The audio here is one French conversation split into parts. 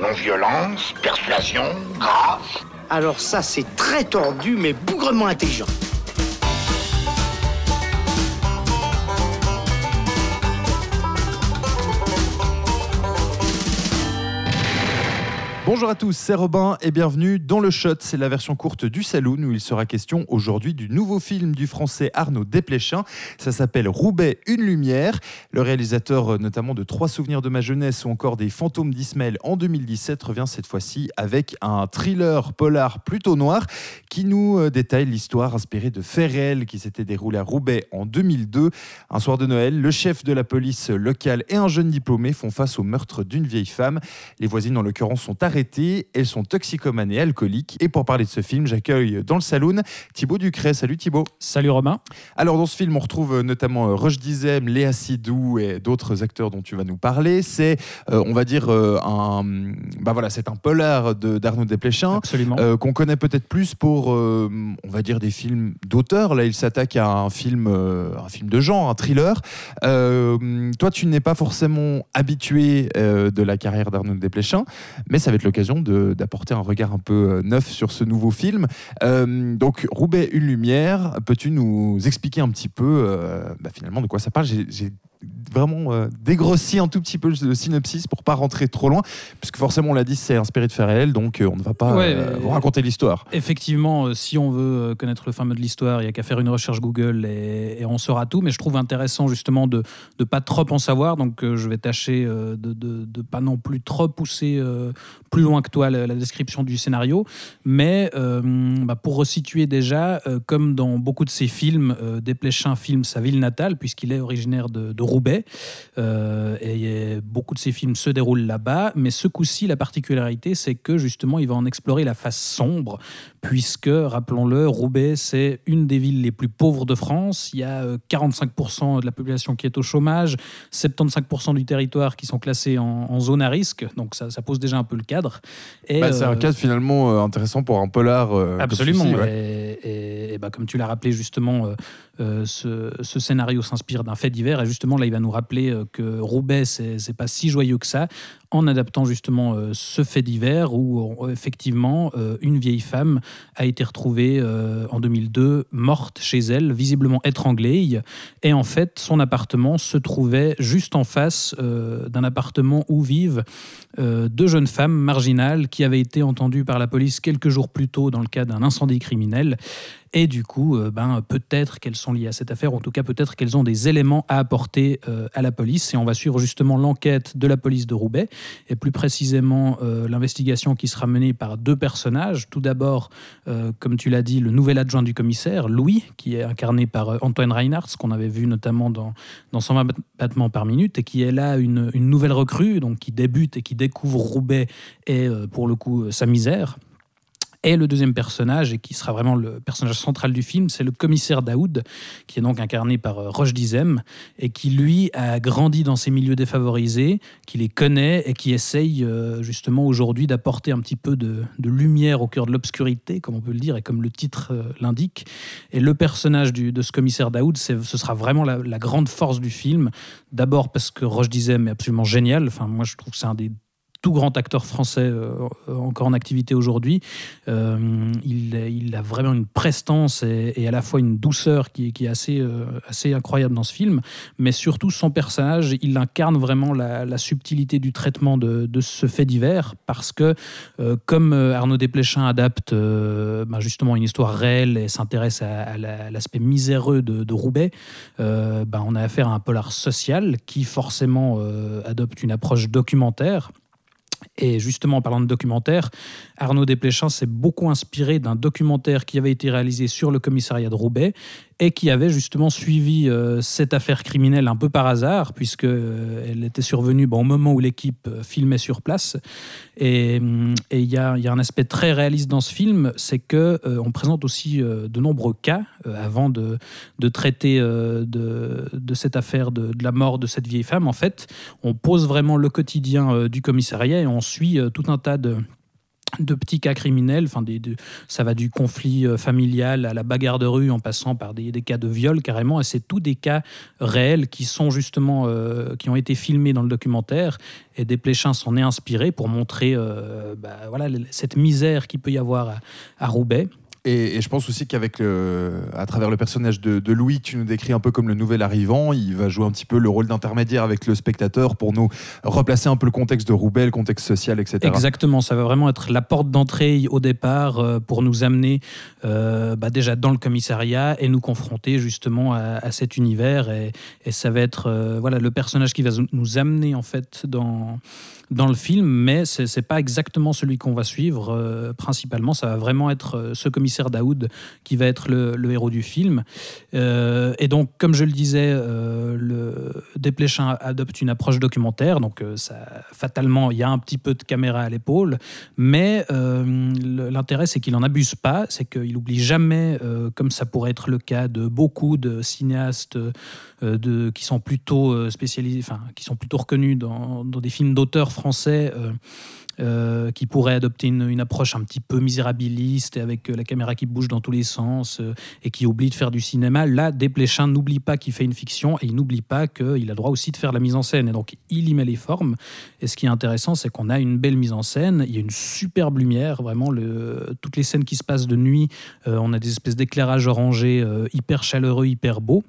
Non-violence, persuasion, grâce. Alors ça, c'est très tordu, mais bougrement intelligent. Bonjour à tous, c'est Robin et bienvenue dans le Shot. C'est la version courte du Saloon où il sera question aujourd'hui du nouveau film du français Arnaud Desplechin. Ça s'appelle Roubaix, une lumière. Le réalisateur, euh, notamment de Trois souvenirs de ma jeunesse ou encore des Fantômes d'Ismaël en 2017, revient cette fois-ci avec un thriller polar plutôt noir qui nous euh, détaille l'histoire inspirée de faits réels qui s'était déroulé à Roubaix en 2002. Un soir de Noël, le chef de la police locale et un jeune diplômé font face au meurtre d'une vieille femme. Les voisines, en l'occurrence, sont arrêtées elles sont toxicomanes et alcooliques. Et pour parler de ce film, j'accueille dans le saloon Thibaut Ducret. Salut Thibaut. Salut Romain. Alors dans ce film, on retrouve notamment euh, Roche Dizem, Léa Sidou et d'autres acteurs dont tu vas nous parler. C'est, euh, on va dire, euh, un, bah voilà, c'est un polar d'Arnaud Desplechin. Qu'on connaît peut-être plus pour, on va dire, des films d'auteur. Là, il s'attaque à un film, un film de genre, un thriller. toi, tu n'es pas forcément habitué de la carrière d'Arnaud Desplechin, mais ça va être l'occasion d'apporter un regard un peu euh, neuf sur ce nouveau film. Euh, donc, Roubaix, une lumière, peux-tu nous expliquer un petit peu euh, bah, finalement de quoi ça parle? Vraiment euh, dégrossir un tout petit peu le synopsis pour pas rentrer trop loin, puisque forcément on l'a dit, c'est inspiré de faits réels, donc euh, on ne va pas euh, vous raconter l'histoire. Effectivement, si on veut connaître le fameux de l'histoire, il y a qu'à faire une recherche Google et, on saura tout. Mais je trouve intéressant justement de ne pas trop en savoir, donc je vais tâcher de ne pas non plus trop pousser plus loin que toi la, description du scénario. Mais bah, pour resituer déjà, comme dans beaucoup de ses films, Desplechin filme sa ville natale, puisqu'il est originaire de, de Roubaix. Euh, et beaucoup de ces films se déroulent là-bas. Mais ce coup-ci, la particularité, c'est que justement, il va en explorer la face sombre, puisque, rappelons-le, Roubaix, c'est une des villes les plus pauvres de France. Il y a 45% euh, de la population qui est au chômage, 75% du territoire qui sont classés en, zone à risque. Donc ça, pose déjà un peu le cadre. Bah, c'est un euh, cadre finalement intéressant pour un polar. absolument. Et, bah, comme tu l'as rappelé justement, ce, ce, scénario s'inspire d'un fait divers. Et justement, là, il va nous rappeler euh, que Roubaix, c'est pas si joyeux que ça, en adaptant justement euh, ce fait divers où effectivement euh, une vieille femme a été retrouvée en 2002 morte chez elle, visiblement étranglée. Et en fait, son appartement se trouvait juste en face d'un appartement où vivent deux jeunes femmes marginales qui avaient été entendues par la police quelques jours plus tôt dans le cas d'un incendie criminel. Et du coup, ben, peut-être qu'elles sont liées à cette affaire, en tout cas peut-être qu'elles ont des éléments à apporter euh, à la police. Et on va suivre justement l'enquête de la police de Roubaix, et plus précisément euh, l'investigation qui sera menée par deux personnages. Tout d'abord, euh, comme tu l'as dit, le nouvel adjoint du commissaire, Louis, qui est incarné par Antoine Reinhardt, qu'on avait vu notamment dans, dans 120 battements par minute, et qui est là une, une nouvelle recrue, donc qui débute et qui découvre Roubaix et pour le coup sa misère. Et le deuxième personnage, et qui sera vraiment le personnage central du film, c'est le commissaire Daoud, qui est donc incarné par euh, Roche Dizem, et qui lui a grandi dans ces milieux défavorisés, qui les connaît et qui essaye euh, justement aujourd'hui d'apporter un petit peu de, lumière au cœur de l'obscurité, comme on peut le dire, et comme le titre euh, l'indique. Et le personnage de ce commissaire Daoud, ce sera vraiment la, la, grande force du film. D'abord parce que Roche Dizem est absolument génial. Enfin, moi, je trouve que c'est un des tout grand acteur français euh, encore en activité aujourd'hui. Euh, il, a vraiment une prestance et, à la fois une douceur qui, est assez, euh, assez incroyable dans ce film, mais surtout son personnage, il incarne vraiment la, subtilité du traitement de, ce fait divers, parce que comme Arnaud Desplechin adapte ben justement une histoire réelle et s'intéresse à, l'aspect miséreux de, Roubaix, ben on a affaire à un polar social qui forcément adopte une approche documentaire et justement, en parlant de documentaire, Arnaud Desplechin s'est beaucoup inspiré d'un documentaire qui avait été réalisé sur le commissariat de Roubaix et qui avait justement suivi euh, cette affaire criminelle un peu par hasard, puisqu'elle euh, elle était survenue au moment où l'équipe euh, filmait sur place. Et il y, a un aspect très réaliste dans ce film, c'est que on présente aussi de nombreux cas avant de, traiter de, de, cette affaire de, de, la mort de cette vieille femme. En fait, on pose vraiment le quotidien du commissariat et on suit tout un tas de de petits cas criminels, enfin des, ça va du conflit euh, familial à la bagarre de rue en passant par des, cas de viol carrément, et c'est tous des cas réels qui sont justement euh, qui ont été filmés dans le documentaire, et Desplechin s'en est inspiré pour montrer euh, bah, voilà cette misère qu'il peut y avoir à Roubaix. Et, je pense aussi qu'avec à travers le personnage de, Louis, tu nous décris un peu comme le nouvel arrivant. Il va jouer un petit peu le rôle d'intermédiaire avec le spectateur pour nous replacer un peu le contexte de Roubaix, le contexte social, etc. Exactement, ça va vraiment être la porte d'entrée au départ euh, pour nous amener euh, bah, déjà dans le commissariat et nous confronter justement à, cet univers. Et, ça va être euh, voilà le personnage qui va nous amener en fait dans dans le film, mais ce n'est pas exactement celui qu'on va suivre. Euh, principalement, ça va vraiment être euh, ce commissaire Daoud qui va être le, héros du film. Euh, et donc, comme je le disais, le Desplechin adopte une approche documentaire, donc ça, fatalement, il y a un petit peu de caméra à l'épaule, mais l'intérêt, c'est qu'il n'en abuse pas, c'est qu'il n'oublie jamais, comme ça pourrait être le cas de beaucoup de cinéastes de, qui sont plutôt spécialisés, enfin, qui sont plutôt reconnus dans, des films d'auteurs français euh, euh, qui pourrait adopter une, approche un petit peu misérabiliste et avec euh, la caméra qui bouge dans tous les sens et qui oublie de faire du cinéma. Là, Desplechin n'oublie pas qu'il fait une fiction et il n'oublie pas qu'il a droit aussi de faire la mise en scène. Et donc, il y met les formes. Et ce qui est intéressant, c'est qu'on a une belle mise en scène. Il y a une superbe lumière, vraiment. Toutes les scènes qui se passent de nuit, on a des espèces d'éclairages orangés hyper chaleureux, hyper beaux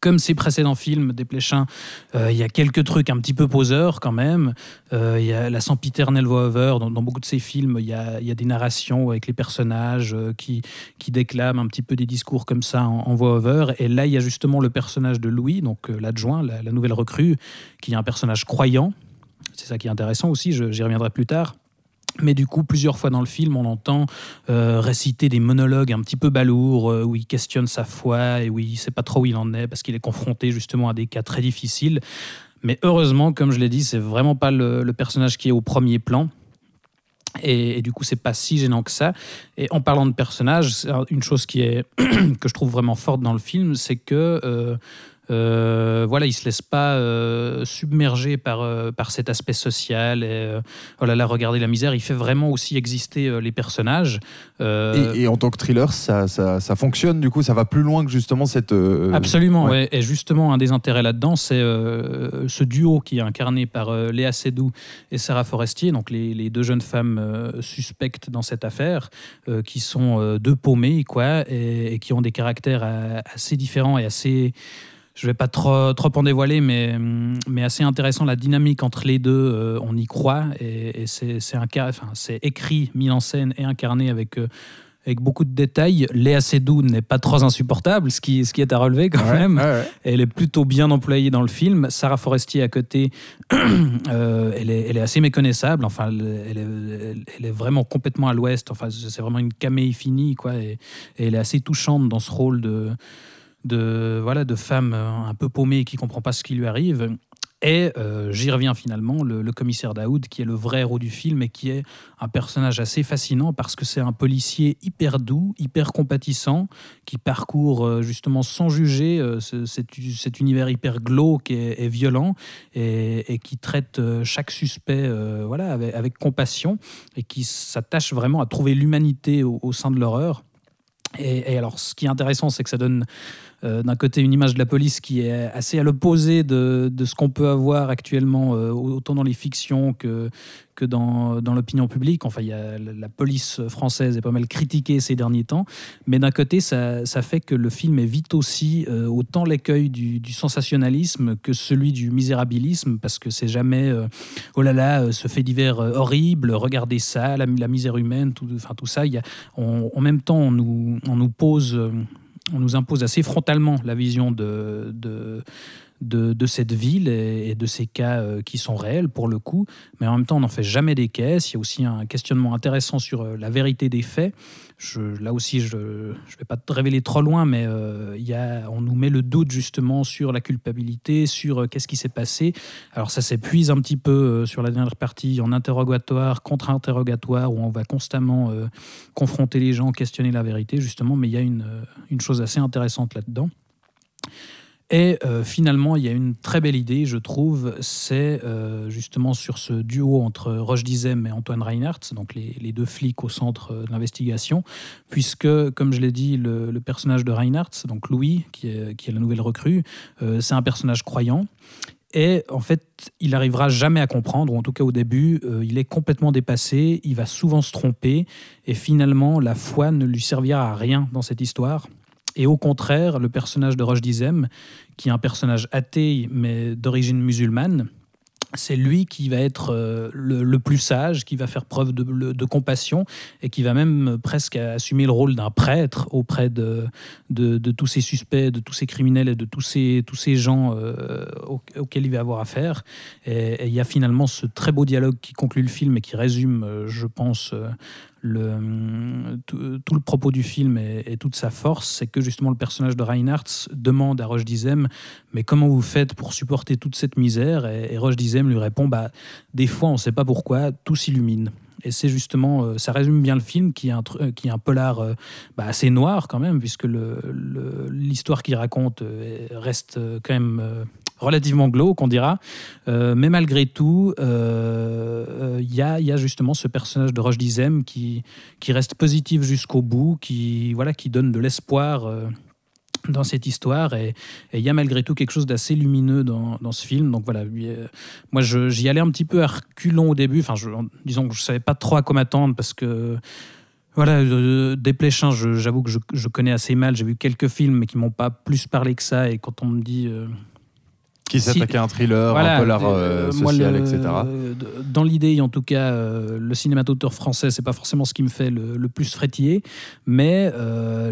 comme ses précédents films, Desplechin, euh, il y a quelques trucs un petit peu poseurs quand même. Euh, il y a la sempiternelle voix-over. Dans, beaucoup de ses films, il y a, des narrations avec les personnages euh, qui, qui déclament un petit peu des discours comme ça en, voix-over. Et là, il y a justement le personnage de Louis, donc l'adjoint, la, la, nouvelle recrue, qui est un personnage croyant. C'est ça qui est intéressant aussi, j'y reviendrai plus tard. Mais du coup, plusieurs fois dans le film, on entend euh, réciter des monologues un petit peu balourds, euh, où il questionne sa foi et où il ne sait pas trop où il en est, parce qu'il est confronté justement à des cas très difficiles. Mais heureusement, comme je l'ai dit, c'est vraiment pas le, personnage qui est au premier plan. Et, du coup, c'est pas si gênant que ça. Et en parlant de personnage, une chose qui est que je trouve vraiment forte dans le film, c'est que euh, euh, voilà, il se laisse pas euh, submerger par, euh, par cet aspect social. Et oh là là, regardez la misère. Il fait vraiment aussi exister les personnages. Et, en tant que thriller, ça, ça, ça, fonctionne. Du coup, ça va plus loin que justement cette. Absolument. Et justement, un des intérêts là-dedans, c'est ce duo qui est incarné par Léa Seydoux et Sarah Forestier, donc les, les deux jeunes femmes suspectes dans cette affaire, qui sont deux paumées, quoi, et, et, qui ont des caractères assez différents et assez je vais pas trop, trop en dévoiler, mais, mais assez intéressant la dynamique entre les deux. Euh, on y croit et, c'est enfin, écrit, mis en scène et incarné avec. Euh, avec beaucoup de détails. Léa Seydoux n'est pas trop insupportable, ce qui, ce qui est à relever quand même. Elle est plutôt bien employée dans le film. Sarah Forestier à côté, euh, elle, est, elle, est, assez méconnaissable. Enfin, elle est, elle est vraiment complètement à l'ouest. Enfin, c'est vraiment une camée finie, quoi. et, elle est assez touchante dans ce rôle de de, voilà, de femme euh, un peu paumée qui comprend pas ce qui lui arrive. Et euh, j'y reviens finalement, le, commissaire Daoud, qui est le vrai héros du film et qui est un personnage assez fascinant parce que c'est un policier hyper doux, hyper compatissant, qui parcourt euh, justement sans juger cet, univers hyper glauque et, violent et, qui traite chaque suspect voilà, avec, compassion et qui s'attache vraiment à trouver l'humanité au, sein de l'horreur. Et, alors, ce qui est intéressant, c'est que ça donne euh, d'un côté une image de la police qui est assez à l'opposé de, ce qu'on peut avoir actuellement, euh, autant dans les fictions que, que dans, l'opinion publique. Enfin, y a, la police française est pas mal critiquée ces derniers temps, mais d'un côté, ça, fait que le film évite aussi euh, autant l'écueil du, sensationnalisme que celui du misérabilisme, parce que c'est jamais oh là là, ce fait divers horrible, regardez ça, la, misère humaine, tout, enfin, tout ça. En même temps, on nous, on nous pose on nous impose assez frontalement la vision de, cette ville et, de ces cas euh, qui sont réels pour le coup, mais en même temps on n'en fait jamais des caisses. Il y a aussi un questionnement intéressant sur euh, la vérité des faits. là aussi, je ne vais pas te révéler trop loin, mais euh, y a, on nous met le doute justement sur la culpabilité, sur qu'est-ce qui s'est passé. Alors ça s'épuise un petit peu sur la dernière partie en interrogatoire, contre-interrogatoire, où on va constamment confronter les gens, questionner la vérité justement, mais il y a une, une chose assez intéressante là-dedans. Et euh, finalement, il y a une très belle idée, je trouve, c'est euh, justement sur ce duo entre Roche Dizem et Antoine Reinhardt, donc les, deux flics au centre de l'investigation, puisque, comme je l'ai dit, le, personnage de Reinhardt, donc Louis, qui est, la nouvelle recrue, euh, c'est un personnage croyant. Et en fait, il n'arrivera jamais à comprendre, ou en tout cas au début, il est complètement dépassé, il va souvent se tromper, et finalement, la foi ne lui servira à rien dans cette histoire. Et au contraire, le personnage de Roche Dizem, qui est un personnage athée mais d'origine musulmane, c'est lui qui va être euh, le, plus sage, qui va faire preuve de, compassion et qui va même presque assumer le rôle d'un prêtre auprès de, tous ces suspects, de tous ces criminels et de tous ces, tous ces gens euh, auxquels il va avoir affaire. Et, il y a finalement ce très beau dialogue qui conclut le film et qui résume, euh, je pense, tout, le propos du film et, toute sa force, c'est que justement le personnage de Reinhardt demande à Roche Dizem Mais comment vous faites pour supporter toute cette misère? Et, Roche Dizem lui répond bah, Des fois, on ne sait pas pourquoi, tout s'illumine. Et c'est justement, euh, ça résume bien le film, qui est un, qui est un polar euh, bah, assez noir quand même, puisque l'histoire qu'il raconte euh, reste quand même relativement glauque, on dira. Euh, mais malgré tout, il euh, euh, y, a, y, a, justement ce personnage de Roche Dizem qui, reste positif jusqu'au bout, qui, voilà, qui donne de l'espoir dans cette histoire et il y a malgré tout quelque chose d'assez lumineux dans, ce film donc voilà moi j'y allais un petit peu à reculons au début enfin je, disons que je savais pas trop à quoi m'attendre parce que voilà, Desplechin, j'avoue que je, je, connais assez mal. J'ai vu quelques films, mais qui m'ont pas plus parlé que ça. Et quand on me dit qui s'attaquait à un thriller, un polar euh, euh, social, etc. Dans l'idée, en tout cas, euh, le cinéma d'auteur français, c'est pas forcément ce qui me fait le, plus frétiller, mais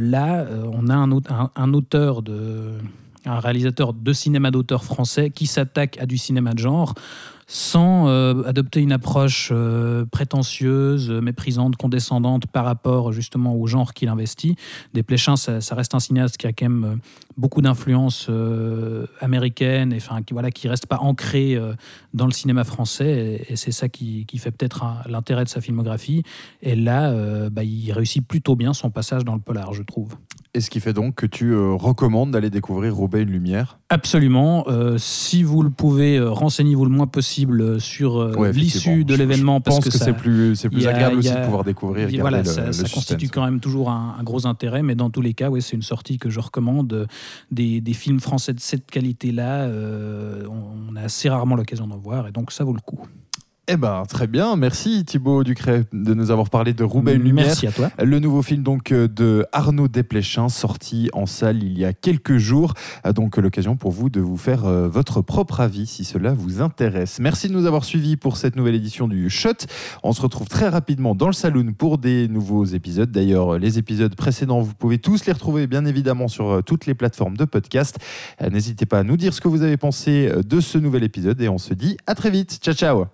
là, on a un, un, auteur de un réalisateur de cinéma d'auteur français qui s'attaque à du cinéma de genre sans euh, adopter une approche euh, prétentieuse, méprisante, condescendante par rapport justement au genre qu'il investit. Desplechin, ça, ça reste un cinéaste qui a quand même euh, beaucoup d'influence américaine, et qui voilà, qui reste pas ancré dans le cinéma français, et, c'est ça qui, qui fait peut-être l'intérêt de sa filmographie. Et là, bah, il réussit plutôt bien son passage dans le polar, je trouve. Et ce qui fait donc que tu recommandes d'aller découvrir Roubaix une lumière Absolument. si vous le pouvez, renseignez-vous le moins possible sur euh, l'issue de l'événement. Parce que, c'est plus, plus agréable aussi de pouvoir découvrir. voilà, ça, constitue quand même toujours un, gros intérêt, mais dans tous les cas, ouais, c'est une sortie que je recommande. Des, des films français de cette qualité-là, euh, on a assez rarement l'occasion d'en voir, et donc ça vaut le coup. Eh ben très bien, merci Thibaut Ducret de nous avoir parlé de Roubaix une lumière. Merci à toi. Le nouveau film donc euh, de Arnaud Desplechin sorti en salle il y a quelques jours, donc l'occasion pour vous de vous faire euh, votre propre avis si cela vous intéresse. Merci de nous avoir suivis pour cette nouvelle édition du Shot. On se retrouve très rapidement dans le saloon pour des nouveaux épisodes. D'ailleurs, les épisodes précédents, vous pouvez tous les retrouver bien évidemment sur euh, toutes les plateformes de podcast. N'hésitez pas à nous dire ce que vous avez pensé de ce nouvel épisode et on se dit à très vite. Ciao ciao.